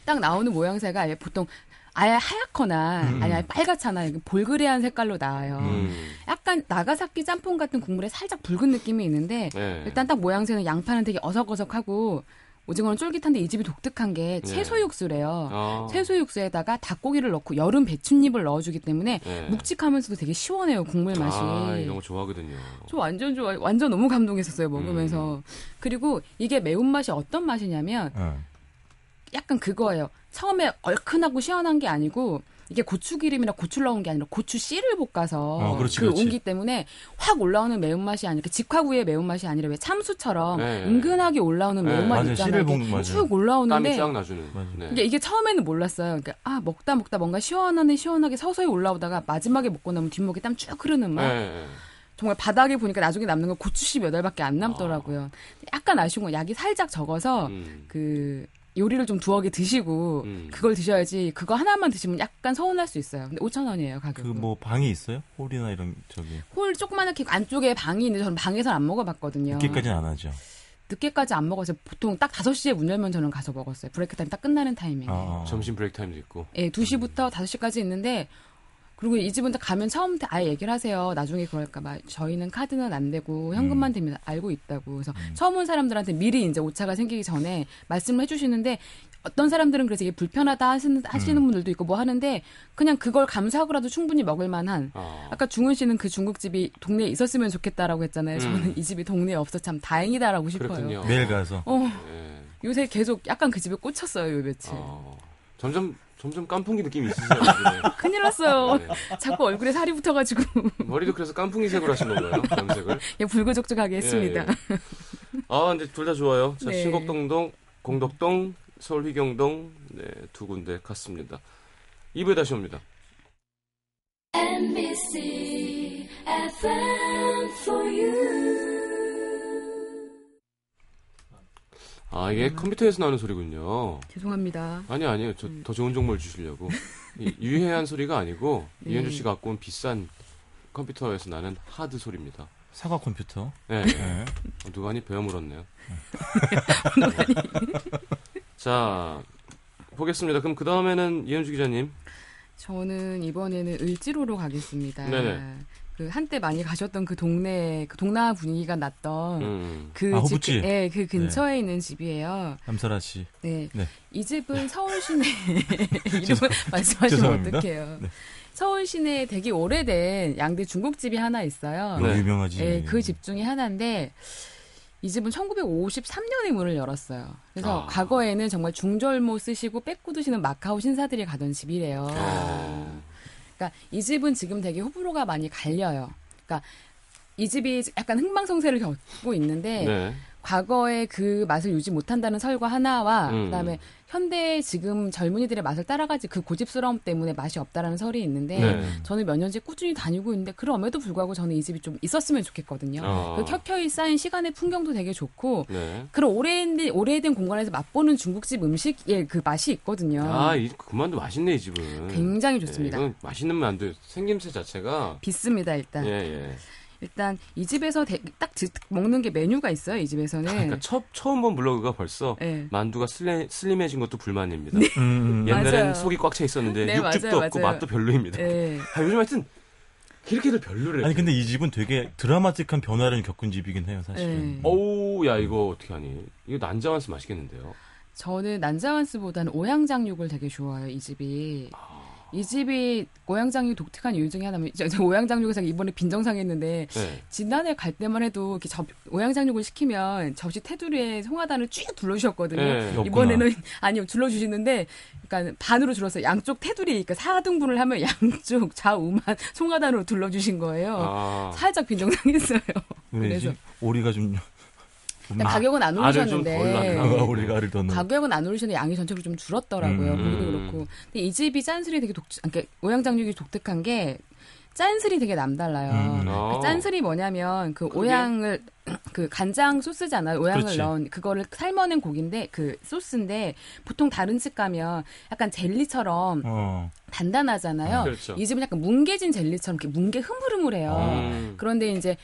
딱 나오는 모양새가 보통 아예 하얗거나 음. 아니 아예 빨갛잖아요. 볼그레한 색깔로 나와요. 음. 약간 나가사키 짬뽕 같은 국물에 살짝 붉은 느낌이 있는데 예. 일단 딱 모양새는 양파는 되게 어석어석하고 오징어는 쫄깃한데 이 집이 독특한 게 네. 채소 육수래요. 어. 채소 육수에다가 닭고기를 넣고 여름 배춧잎을 넣어주기 때문에 예. 묵직하면서도 되게 시원해요 국물 맛이. 아, 이런 거 좋아하거든요. 저 완전 좋아, 완전 너무 감동했었어요 먹으면서. 음. 그리고 이게 매운 맛이 어떤 맛이냐면 어. 약간 그거예요. 처음에 얼큰하고 시원한 게 아니고 이게 고추 기름이나 고추를 넣은 게 아니라 고추 씨를 볶아서 어, 그렇지, 그 그렇지. 온기 때문에 확 올라오는 매운맛이 아니라 직화구이의 매운맛이 아니라 왜 참수처럼 네. 은근하게 올라오는 네, 매운맛 맞아요. 있잖아요. 쭉 올라오는데 쫙 나주는. 맞아요. 네. 이게, 이게 처음에는 몰랐어요. 그러니까 아 먹다 먹다 뭔가 시원하네 시원하게 서서히 올라오다가 마지막에 먹고 나면 뒷목에 땀 쭉 흐르는 맛. 예, 예. 정말 바닥에 보니까 나중에 남는 건 고추씨 몇 알밖에 안 남더라고요. 약간 아쉬운 건 양이 살짝 적어서 음. 그 요리를 좀 두어 개 드시고 음. 그걸 드셔야지 그거 하나만 드시면 약간 서운할 수 있어요. 근데 5천 원이에요 그 가격은. 뭐 방이 있어요? 홀이나 이런 저기 홀 조그만하게 안쪽에 방이 있는데 저는 방에서 안 먹어봤거든요. 늦게까지는 안 하죠. 늦게까지 안 먹어서 보통 딱 5시에 문 열면 저는 가서 먹었어요. break time 딱 끝나는 타이밍에. 아, 아. 점심 break time도 있고. 예, 2시부터 5시까지 있는데 그리고 이 집은 다 가면 처음부터 아예 얘기를 하세요. 나중에 그럴까 봐 저희는 카드는 안 되고 현금만 됩니다. 알고 있다고. 그래서 처음 온 사람들한테 미리 이제 오차가 생기기 전에 말씀을 해주시는데 어떤 사람들은 그래서 이게 불편하다 하시는, 하시는 분들도 있고 뭐 하는데 그냥 그걸 감수하고라도 충분히 먹을 만한 아. 아까 중훈 씨는 그 중국집이 동네에 있었으면 좋겠다라고 했잖아요. 저는 이 집이 동네에 없어 참 다행이다라고 싶어요. 그렇군요. 매일 가서. 어, 예. 요새 계속 약간 그 집에 꽂혔어요, 요 며칠. 어, 점점 점점 깐풍기 느낌이 있으세요. 네. 큰일 났어요. 네. 자꾸 얼굴에 살이 붙어가지고 머리도 그래서 깐풍이색으로 하신 건가요? 염색을? 그냥 불고족족하게 했습니다. 예, 예. 아, 근데 둘 다 좋아요. 자, 네. 신곡동동, 공덕동, 서울 휘경동, 네, 두 군데 갔습니다. 2부에 다시 옵니다. NBC 아, 이게 컴퓨터에서 나오는 소리군요. 죄송합니다. 아니, 아니에요. 저 더 좋은 정보를 주시려고. 이 유해한 소리가 아니고, 네. 이현주 씨가 갖고 온 비싼 컴퓨터에서 나는 하드 소리입니다. 사과 컴퓨터. 네. 네. 어, 누가니 배워 물었네요. 자, 보겠습니다. 그럼 그 다음에는 이현주 기자님. 저는 이번에는 을지로로 가겠습니다. 네네. 그 한때 많이 가셨던 그 동네 그 동남아 분위기가 났던 음. 그 아, 집. 예, 그 근처에 있는 집이에요. 남설아 씨. 네. 네. 이 집은 서울 시내 이름을 말씀하시면. 어떡해요. 네. 서울 시내에 되게 오래된 양대 중국집이 하나 있어요. 너무 네. 유명하지. 예, 그집 중에 하나인데 이 집은 1953년에 문을 열었어요. 그래서 아. 과거에는 정말 중절모 쓰시고 빼고 드시는 마카오 신사들이 가던 집이래요. 어. 그러니까 이 집은 지금 되게 호불호가 많이 갈려요. 그러니까 이 집이 약간 흥망성쇠를 겪고 있는데 네. 과거의 그 맛을 유지 못한다는 설과 하나와 음. 그다음에 현대 지금 젊은이들의 맛을 따라가지 그 고집스러움 때문에 맛이 없다라는 설이 있는데 네. 저는 몇 년째 꾸준히 다니고 있는데 그럼에도 불구하고 저는 이 집이 좀 있었으면 좋겠거든요. 어. 그 켜켜이 쌓인 시간의 풍경도 되게 좋고 네. 그런 오래된 오래된 공간에서 맛보는 중국집 음식의 그 맛이 있거든요. 아, 이 그만도 맛있네, 이 집은. 굉장히 좋습니다. 네, 이건 맛있는 만두 생김새 자체가 비습니다 일단. 예, 예. 일단 이 집에서 대- 딱 지- 먹는 게 메뉴가 있어요. 이 집에서는. 그러니까 처, 처음 본 블로그가 벌써 네. 만두가 슬레, 슬림해진 것도 불만입니다. 음, 음. 옛날엔 맞아요. 속이 꽉 차 있었는데 네, 육즙도 맞아요, 없고 맞아요. 맛도 별로입니다. 네. 아, 요즘 하여튼 이렇게들 별로래. 아니 근데 이 집은 되게 드라마틱한 변화를 겪은 집이긴 해요, 사실은. 네. 어우, 야 이거 어떻게 하니? 이거 난자완스 맛있겠는데요. 저는 난자완스보다는 오양장육을 되게 좋아해요. 이 집이. 이 집이 오양장육 독특한 이유 중에 하나는 저, 저 오양장육에서 이번에 빈정상했는데 네. 지난해 갈 때만 해도 이렇게 접, 오양장육을 시키면 접시 테두리에 송화단을 쭉 둘러주셨거든요. 네. 이번에는 아니요 둘러주시는데 그러니까 반으로 줄어서 양쪽 테두리 그러니까 4등분을 하면 양쪽 좌우만 송화단으로 둘러주신 거예요. 아, 살짝 빈정상했어요. 그래서 오리가 좀. 좀 근데 가격은 안 오르셨는데 덜 아, 알을 더 넣어. 가격은 안 오르셨는데 양이 전체로 좀 줄었더라고요. 음. 보기도 그렇고. 근데 이 집이 짠슬이 되게 독, 그러니까 오양장육이 독특한 게 짠슬이 되게 남달라요. 음. 어. 그 짠슬이 뭐냐면 그 그게? 오양을 그 간장 소스잖아요. 오양을 그렇지. 넣은 그거를 삶아낸 고기인데 그 소스인데 보통 다른 집 가면 약간 젤리처럼 어. 단단하잖아요. 그렇죠. 이 집은 약간 뭉개진 젤리처럼 이렇게 뭉개 흐물흐물해요. 음. 그런데 이제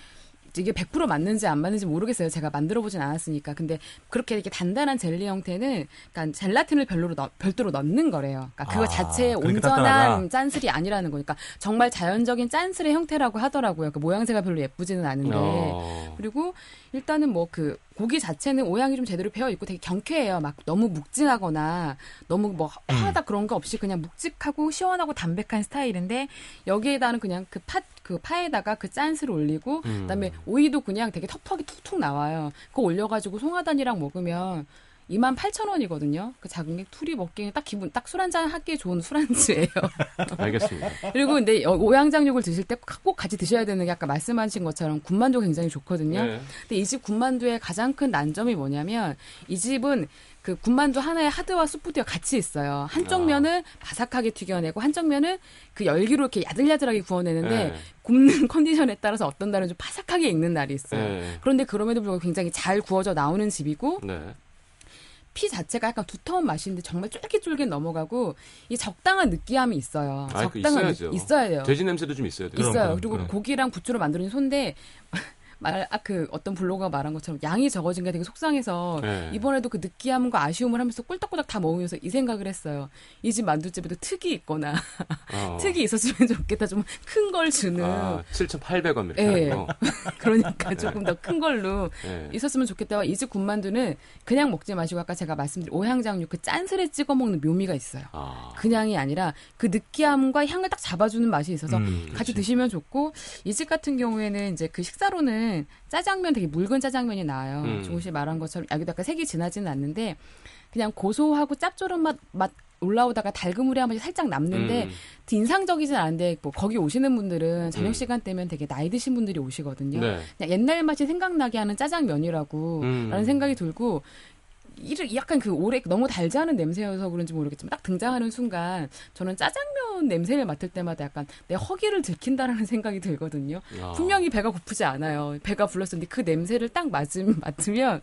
이게 100% 맞는지 안 맞는지 모르겠어요. 제가 만들어 보진 않았으니까. 근데 그렇게 이렇게 단단한 젤리 형태는 그러니까 젤라틴을 별로로 넣, 별도로 넣는 거래요. 그러니까 그거 아, 자체에 그러니까 온전한 단단하다. 짠슬이 아니라는 거니까 정말 자연적인 짠슬의 형태라고 하더라고요. 그 모양새가 별로 예쁘지는 않은데. 어. 그리고 일단은 뭐 그 고기 자체는 오양이 좀 제대로 배어 있고 되게 경쾌해요. 막 너무 묵직하거나 너무 뭐 음. 하다 그런 거 없이 그냥 묵직하고 시원하고 담백한 스타일인데 여기에다는 그냥 그 팥 그 파에다가 그 짠스를 올리고 음. 그다음에 오이도 그냥 되게 텁텁하게 툭툭 나와요. 그거 올려가지고 송화단이랑 먹으면 2만 8천 원이거든요. 그 작은 게 둘이 먹기에 딱 기분 딱 술 한잔 하기에 좋은 술안주예요. 알겠습니다. 그리고 근데 여- 오양장육을 드실 때 꼭 같이 드셔야 되는 게 아까 말씀하신 것처럼 군만두 굉장히 좋거든요. 네. 근데 이 집 군만두의 가장 큰 난점이 뭐냐면 이 집은 그 군만두 하나에 하드와 소프트가 같이 있어요. 한쪽 아. 면은 바삭하게 튀겨내고 한쪽 면은 그 열기로 이렇게 야들야들하게 구워내는데 네. 굽는 컨디션에 따라서 어떤 날은 좀 바삭하게 익는 날이 있어요. 네. 그런데 그럼에도 불구하고 굉장히 잘 구워져 나오는 집이고 네. 피 자체가 약간 두터운 맛인데 정말 쫄깃쫄깃 넘어가고 이 적당한 느끼함이 있어요. 아, 그 적당한 있어야죠. 느- 있어야 돼요. 돼지 냄새도 좀 있어야 돼요. 그럼, 있어요. 그럼, 그리고 그럼. 고기랑 부추로 만드는 손데 말, 아, 그 어떤 블로거가 말한 것처럼 양이 적어진 게 되게 속상해서 네. 이번에도 그 느끼함과 아쉬움을 하면서 꿀떡꿀떡 다 먹으면서 이 생각을 했어요. 이 집 만두집에도 특이 있거나 어. 특이 있었으면 좋겠다. 좀 큰 걸 주는. 아, 7,800원 이렇게 예. 하는 거. 그러니까 조금 더 큰 걸로 예. 있었으면 좋겠다. 이 집 군만두는 그냥 먹지 마시고 아까 제가 말씀드린 오향장육 그 짠스레 찍어 먹는 묘미가 있어요. 아. 그냥이 아니라 그 느끼함과 향을 딱 잡아주는 맛이 있어서 음, 같이. 드시면 좋고 이 집 같은 경우에는 이제 그 식사로는 짜장면 되게 굵은 짜장면이 나와요. 음. 조은 씨 말한 것처럼 여기도 약간 색이 진하지는 않는데 그냥 고소하고 짭조름 맛, 맛 올라오다가 달그무리한 맛이 살짝 남는데 음. 인상적이진 않은데 뭐 거기 오시는 분들은 저녁 음. 시간 되면 되게 나이 드신 분들이 오시거든요. 네. 그냥 옛날 맛이 생각나게 하는 짜장면이라고 음. 라는 생각이 들고 약간 그 오래 너무 달지 않은 냄새여서 그런지 모르겠지만 딱 등장하는 순간 저는 짜장면 냄새를 맡을 때마다 약간 내 허기를 들킨다라는 생각이 들거든요. 아. 분명히 배가 고프지 않아요. 배가 불렀었는데 그 냄새를 딱 맞으면 맡으면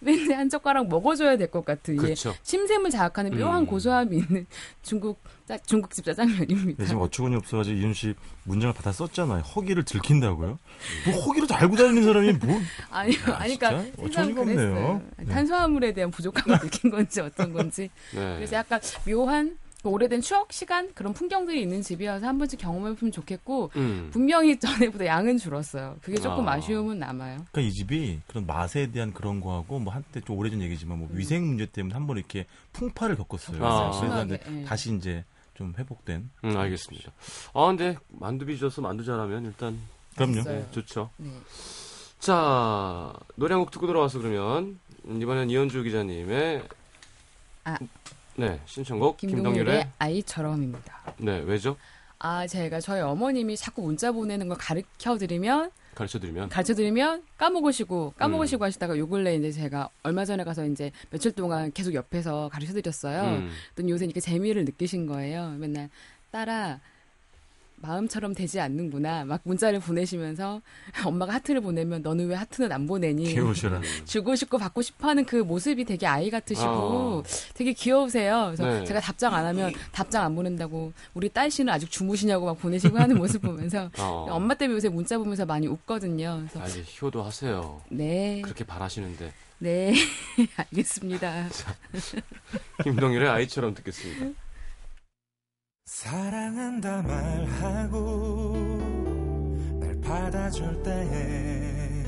왠지 한 젓가락 먹어줘야 될 것 같은 그렇죠. 심샘을 자극하는 묘한 음. 고소함이 있는 중국 짜, 중국집 짜장면입니다. 네, 지금 어처구니 없어가지고 이윤 씨 문장을 받아 썼잖아요. 허기를 들킨다고요? 뭐 허기를 달고 다니는 사람이 뭐 아니요, 아니, 그러니까 어처구니가 없네요. 네. 탄수화물에 대한 부족함을 느낀 건지 어떤 건지. 네. 그래서 약간 묘한 그 오래된 추억 시간 그런 풍경들이 있는 집이어서 한 번씩 경험해보면 좋겠고 음. 분명히 전에보다 양은 줄었어요. 그게 조금 아. 아. 쉬움은 남아요. 그러니까 이 집이 그런 맛에 대한 그런 거하고 뭐 한때 좀 오래전 얘기지만 뭐 위생 문제 때문에 한 번 이렇게 풍파를 겪었어요. 아. 그래서 예. 다시 이제 좀 회복된. 음, 알겠습니다. 아, 근데 만두 빚어서 만두 잘하면 일단 그럼요. 맛있어요. 좋죠. 네. 자, 노래 한 곡 듣고 들어와서 그러면 음, 이번엔 이현주 기자님의 아. 네, 신청곡 김동률의 김동률의 아이처럼입니다. 네, 왜죠? 아, 제가 저희 어머님이 자꾸 문자 보내는 걸 가르쳐 드리면 가르쳐 드리면 가르쳐 드리면 까먹으시고 까먹으시고 음. 하시다가 요 근래 이제 제가 얼마 전에 가서 이제 며칠 동안 계속 옆에서 가르쳐 드렸어요. 음. 또 요새 이렇게 재미를 느끼신 거예요. 맨날 딸아 마음처럼 되지 않는구나. 막 문자를 보내시면서 엄마가 하트를 보내면 너는 왜 하트는 안 보내니? 주고 싶고 받고 싶어하는 그 모습이 되게 아이 같으시고 되게 귀여우세요. 그래서 네. 제가 답장 안 하면 답장 안 보낸다고 우리 딸 씨는 아직 주무시냐고 막 보내시고 하는 모습 보면서 어. 엄마 때문에 요새 문자 보면서 많이 웃거든요. 그래서 아, 이제 효도하세요. 네, 그렇게 바라시는데 네, 알겠습니다. 김동률의 아이처럼 듣겠습니다. 사랑한다 말하고 날 받아줄 때에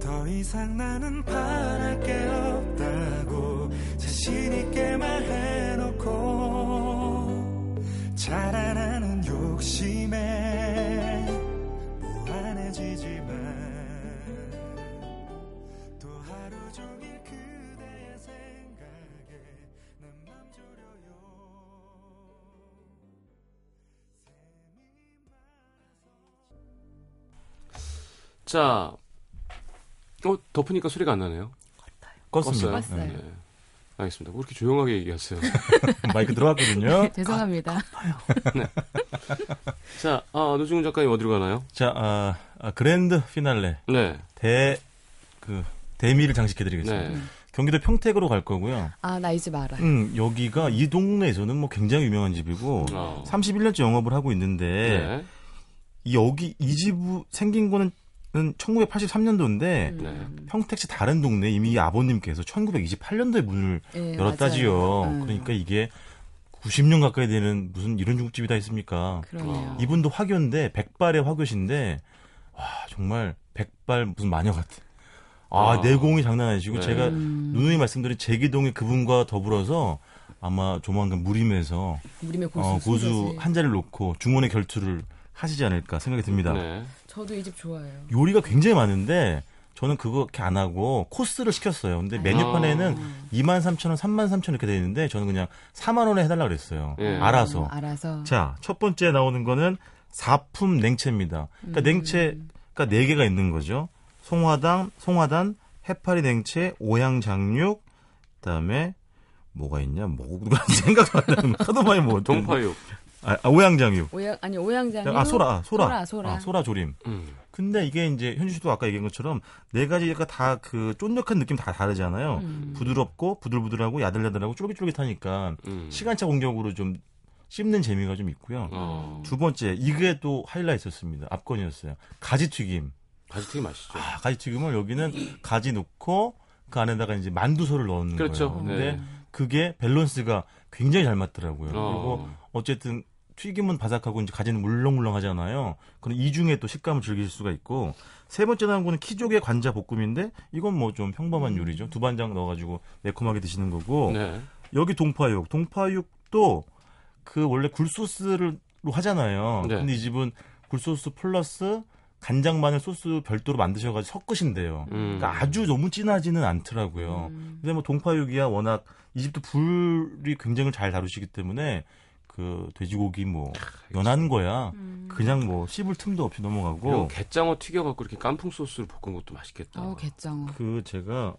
더 이상 나는 바랄 게 없다고 자신 있게 말해놓고 자라 자, 어, 덮으니까 소리가 안 나네요. 껐습니다. 껐어요. 네. 네. 알겠습니다. 왜 이렇게 조용하게 얘기하세요? 마이크 들어갔거든요. 네, 죄송합니다. 자, 아, 노중훈 작가님 어디로 가나요? 자, 아, 아, 그랜드 피날레 네. 대 그 대미를 장식해드리겠습니다. 네. 경기도 평택으로 갈 거고요. 아, 나이집 알아요. 음, 여기가 이 동네에서는 뭐 굉장히 유명한 집이고 어. 31년째 영업을 하고 있는데 네. 이 여기 이 집 생긴 거는 1983년도인데 네. 평택시 다른 동네 이미 이 아버님께서 1928년도에 문을 네, 열었다지요. 음. 그러니까 이게 90년 가까이 되는 무슨 이런 중국집이 다 있습니까? 그러네요. 이분도 화교인데 백발의 화교신데 와 정말 백발 무슨 마녀 같아. 아, 아. 내공이 장난 아니시고 네. 제가 음. 누누이 말씀드린 제기동의 그분과 더불어서 아마 조만간 무림에서 무림의 고수. 어, 고수. 한 자리를 놓고 중원의 결투를 하시지 않을까 생각이 듭니다. 네. 저도 이 집 좋아해요. 요리가 굉장히 많은데 저는 그거 이렇게 안 하고 코스를 시켰어요. 근데 메뉴판에는 아. 23,000원, 33,000원 이렇게 돼 있는데 저는 그냥 4만 원에 해달라 그랬어요. 예. 알아서. 음, 알아서. 자, 첫 번째 나오는 거는 사품 냉채입니다. 그러니까 냉채, 그러니까 네 개가 있는 거죠. 송화당, 송화단, 해파리 냉채, 오향장육, 그다음에 뭐가 있냐? 뭐가 생각 안 나는 하도 많이 먹었 동파육. 아, 아 오양장유. 오양 아니 오양장유. 아 소라, 아, 소라, 소라, 소라, 아, 소라 조림. 음. 근데 이게 이제 현주 씨도 아까 얘기한 것처럼 네 가지가 다 그 쫀득한 느낌 다 다르잖아요. 음. 부드럽고 부들부들하고 야들야들하고 쫄깃쫄깃하니까 음. 시간차 공격으로 좀 씹는 재미가 좀 있고요. 어. 두 번째 이게 또 하이라이트였습니다. 앞권이었어요. 가지 튀김. 가지 튀김 맛있죠. 아, 가지 튀김을 여기는 가지 넣고 그 안에다가 이제 만두소를 넣는 그렇죠. 거예요. 근데 네. 그게 밸런스가 굉장히 잘 맞더라고요. 어. 그리고 어쨌든 튀김은 바삭하고 이제 가지는 물렁물렁하잖아요. 그럼 이중에 또 식감을 즐길 수가 있고 세 번째 나온 거는 키조개 관자 볶음인데 이건 뭐 좀 평범한 음. 요리죠. 두반장 넣어가지고 매콤하게 드시는 거고 네. 여기 동파육 동파육도 그 원래 굴소스를 하잖아요. 네. 근데 이 집은 굴소스 플러스 간장 마늘 소스 별도로 만드셔가지고 섞으신대요. 음. 그러니까 아주 너무 진하지는 않더라고요. 음. 근데 뭐 동파육이야 워낙 이 집도 불이 굉장히 잘 다루시기 때문에 그 돼지고기 뭐 연한 거야 음. 그냥 뭐 씹을 틈도 없이 넘어가고 갯장어 튀겨갖고 이렇게 깐풍 소스를 볶은 것도 맛있겠다. 어, 갯장어. 그 제가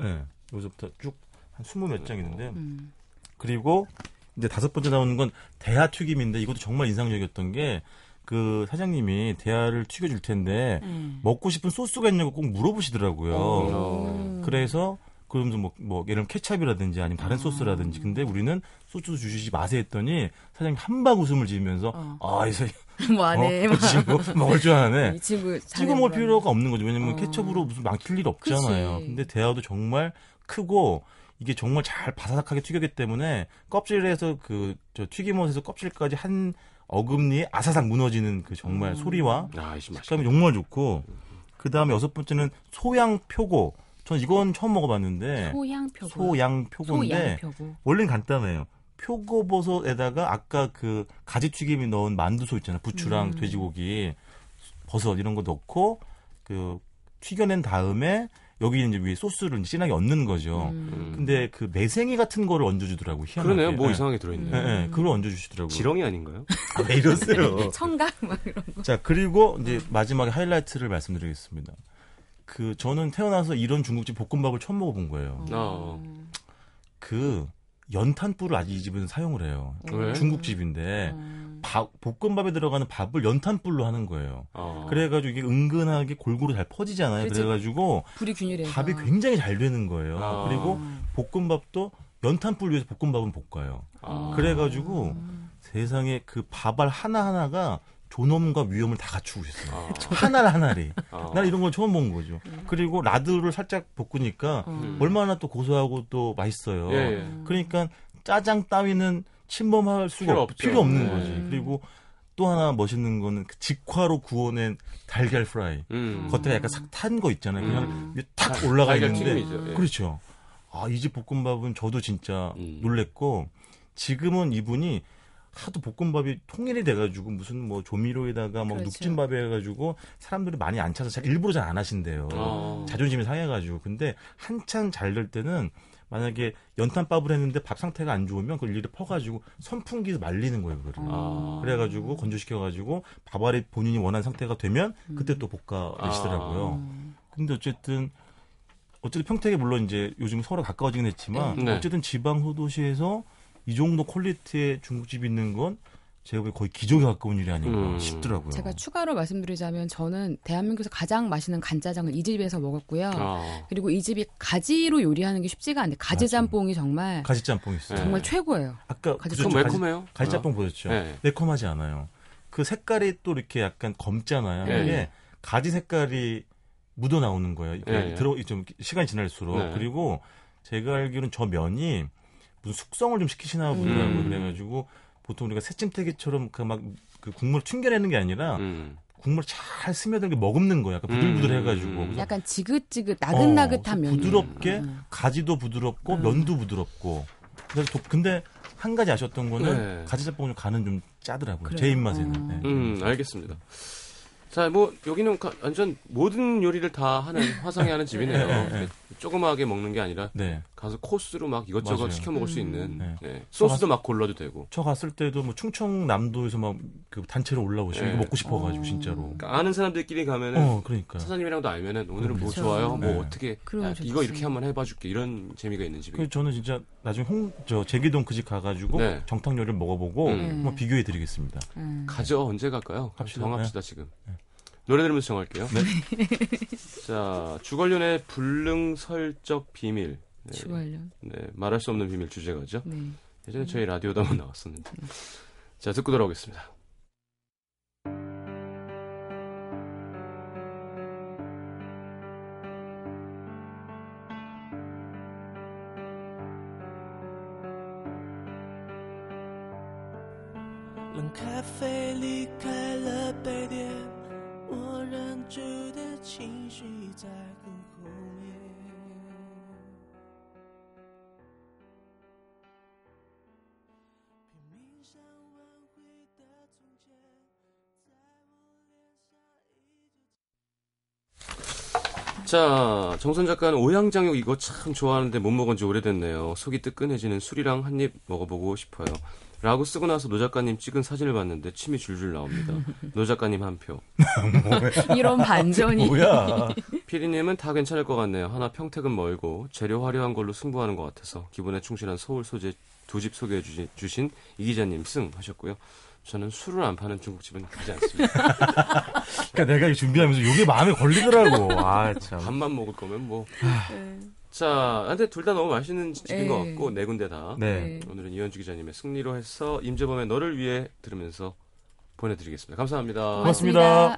예 네, 여기서부터 쭉 한 스무 몇 장 있는데 음. 그리고 이제 다섯 번째 나오는 건 대하 튀김인데 이것도 정말 인상적이었던 게. 그 사장님이 대하를 튀겨줄 텐데 음. 먹고 싶은 소스가 있냐고 꼭 물어보시더라고요. 어, 오. 그래서 그러면서 뭐, 뭐 예를 들면 케찹이라든지 아니면 다른 아. 소스라든지 근데 우리는 소스 주시지 마세요 했더니 사장님 한박 웃음을 지으면서 어. 아이 새끼 뭐하네 어, 친구 먹을 줄 아네 이 친구 찍어 먹을 필요가 없는 거죠 왜냐면 어. 케첩으로 무슨 망칠 일 없잖아요 그치. 근데 대화도 정말 크고 이게 정말 잘 바삭하게 튀겼기 때문에 껍질에서 그 저 튀김옷에서 껍질까지 한 어금니에 아사삭 무너지는 그 정말 음. 소리와 아, 식감이 정말 좋고 그 다음에 여섯 번째는 소양 표고 전 이건 처음 먹어봤는데 소양표고 소양표고인데 소양표고. 원래는 간단해요. 표고버섯에다가 아까 그 가지 튀김에 넣은 만두소 있잖아요. 부추랑 음. 돼지고기, 버섯 이런 거 넣고 그 튀겨낸 다음에 여기 이제 위에 소스를 이제 진하게 얹는 거죠. 음. 근데 그 매생이 같은 거를 얹어주더라고. 희한하게. 그러네요. 뭐 네. 이상하게 들어있네. 네, 네. 그걸 얹어주시더라고요. 지렁이 아닌가요? 아, 네, 이랬어요. 청각 막 이런 거. 자 그리고 이제 마지막에 하이라이트를 말씀드리겠습니다. 그 저는 태어나서 이런 중국집 볶음밥을 처음 먹어본 거예요. 어. 그 연탄불을 아직 이 집은 사용을 해요. 음. 왜? 중국집인데 음. 밥, 볶음밥에 들어가는 밥을 연탄불로 하는 거예요. 어. 그래가지고 이게 은근하게 골고루 잘 퍼지잖아요. 그렇지. 그래가지고 불이 균일해 밥이 굉장히 잘 되는 거예요. 어. 그리고 볶음밥도 연탄불 위에서 볶음밥은 볶아요. 어. 그래가지고 세상에 그 밥알 하나 하나가 존엄과 위험을 다 갖추고 있어요. 아. 하나를 하나를 아. 이런 걸 처음 본 거죠. 음. 그리고 라드를 살짝 볶으니까 음. 음. 얼마나 또 고소하고 또 맛있어요. 예, 예. 그러니까 짜장 따위는 침범할 수가 필요, 없, 필요 없는 네. 거지. 음. 그리고 또 하나 멋있는 거는 그 직화로 구워낸 달걀 프라이. 음. 겉에 약간 싹 탄 거 있잖아요. 그냥 탁 올라가 있는데. 예. 그렇죠. 아, 이 집 볶음밥은 저도 진짜 놀랬고 지금은 이분이 하도 볶음밥이 통일이 돼가지고 무슨 뭐 조미료에다가 막 그렇죠. 눅진밥에 해가지고 사람들이 많이 안 찾아서 잘 일부러 잘 안 하신대요. 아. 자존심이 상해가지고 근데 한참 잘될 때는 만약에 연탄밥을 했는데 밥 상태가 안 좋으면 그걸 일일이 퍼가지고 선풍기에서 말리는 거예요, 그거를. 아. 그래가지고 건조시켜가지고 밥알이 본인이 원하는 상태가 되면 그때 또 볶아내시더라고요. 아. 근데 어쨌든 어쨌든 평택에 물론 이제 요즘 서울에 가까워지긴 했지만 네. 어쨌든 지방 소도시에서 이 정도 퀄리티의 중국집 있는 건 제가 거의 기적에 가까운 일이 아닌가 음. 싶더라고요. 제가 추가로 말씀드리자면 저는 대한민국에서 가장 맛있는 간짜장을 이 집에서 먹었고요. 아. 그리고 이 집이 가지로 요리하는 게 쉽지가 않네. 가지 짬뽕이 정말 가지 짬뽕 있어요. 정말 네. 최고예요. 아까 가지 짬뽕 매콤해요. 가지 짬뽕 어. 보셨죠? 네. 매콤하지 않아요. 그 색깔이 또 이렇게 약간 검잖아요. 네. 이게 가지 색깔이 묻어 나오는 거예요. 그 네. 들어 좀 시간이 지날수록 네. 그리고 제가 알기로는 저 면이 무슨 숙성을 좀 시키시나 음. 보더라고요. 음. 그래가지고 보통 우리가 새찜태기처럼 그 막 그 국물을 튕겨내는 게 아니라 음. 국물 잘 스며들게 머금는 거야. 약간 부들부들해가지고. 음. 약간 지긋지긋 어, 나긋나긋한 어, 면. 부드럽게 음. 가지도 부드럽고 음. 면도 부드럽고. 그래서 근데 한 가지 아셨던 거는 네. 가지짬뽕 좀 간은 좀 짜더라고요. 그래. 제 입맛에는. 음. 네. 음, 알겠습니다. 자, 뭐 여기는 가, 완전 모든 요리를 다 하는 화성이 하는 집이네요. 네. 네, 조그마하게 먹는 게 아니라 네. 가서 코스로 막 이것저것 맞아요. 시켜 먹을 음. 수 있는 음, 네. 네. 소스도 막 골라도 되고. 저 갔을 때도 뭐 충청남도에서 막 그 단체로 올라오시고 네. 먹고 싶어가지고 어. 진짜로. 그러니까 아는 사람들끼리 가면은 어, 그러니까. 사장님이랑도 알면은 오늘은 뭐 그렇죠. 좋아요, 뭐 네. 어떻게 야, 이거 이렇게 한번 해봐줄게 이런 재미가 있는 집이. 그 저는 진짜 나중에 홍 저 제기동 그 집 가가지고 네. 정탕 요리를 먹어보고 음. 한번 비교해드리겠습니다. 음. 가죠 언제 갈까요? 갑시다. 정합시다 네. 지금. 노래 들으면서 정할게요. 네. 자 주걸련의 불능설적 비밀. 네. 추관련. 네, 말할 수 없는 비밀 주제가죠. 네. 예전에 저희 음. 라디오도 한번 나왔었는데. 음. 자, 듣고 돌아오겠습니다. 在午后。 자, 정선 작가는 오양장육 이거 참 좋아하는데 못 먹은 지 오래됐네요. 속이 뜨끈해지는 술이랑 한 입 먹어보고 싶어요. 라고 쓰고 나서 노 작가님 찍은 사진을 봤는데 침이 줄줄 나옵니다. 노 작가님 한 표. 이런 반전이. 뭐야? 피디님은 다 괜찮을 것 같네요. 하나 평택은 멀고 재료 화려한 걸로 승부하는 것 같아서 기본에 충실한 서울 소재 두 집 소개해 주신, 주신 이 기자님 승 하셨고요. 저는 술을 안 파는 중국집은 가지 않습니다. 그러니까 내가 준비하면서 이게 마음에 걸리더라고. 아 참. 밥만 먹을 거면 뭐. 네. 자, 근데 둘 다 너무 맛있는 집인 네. 것 같고 네 군데 다. 네. 오늘은 이현주 기자님의 승리로 해서 임재범의 너를 위해 들으면서 보내드리겠습니다. 감사합니다. 고맙습니다. 어쩜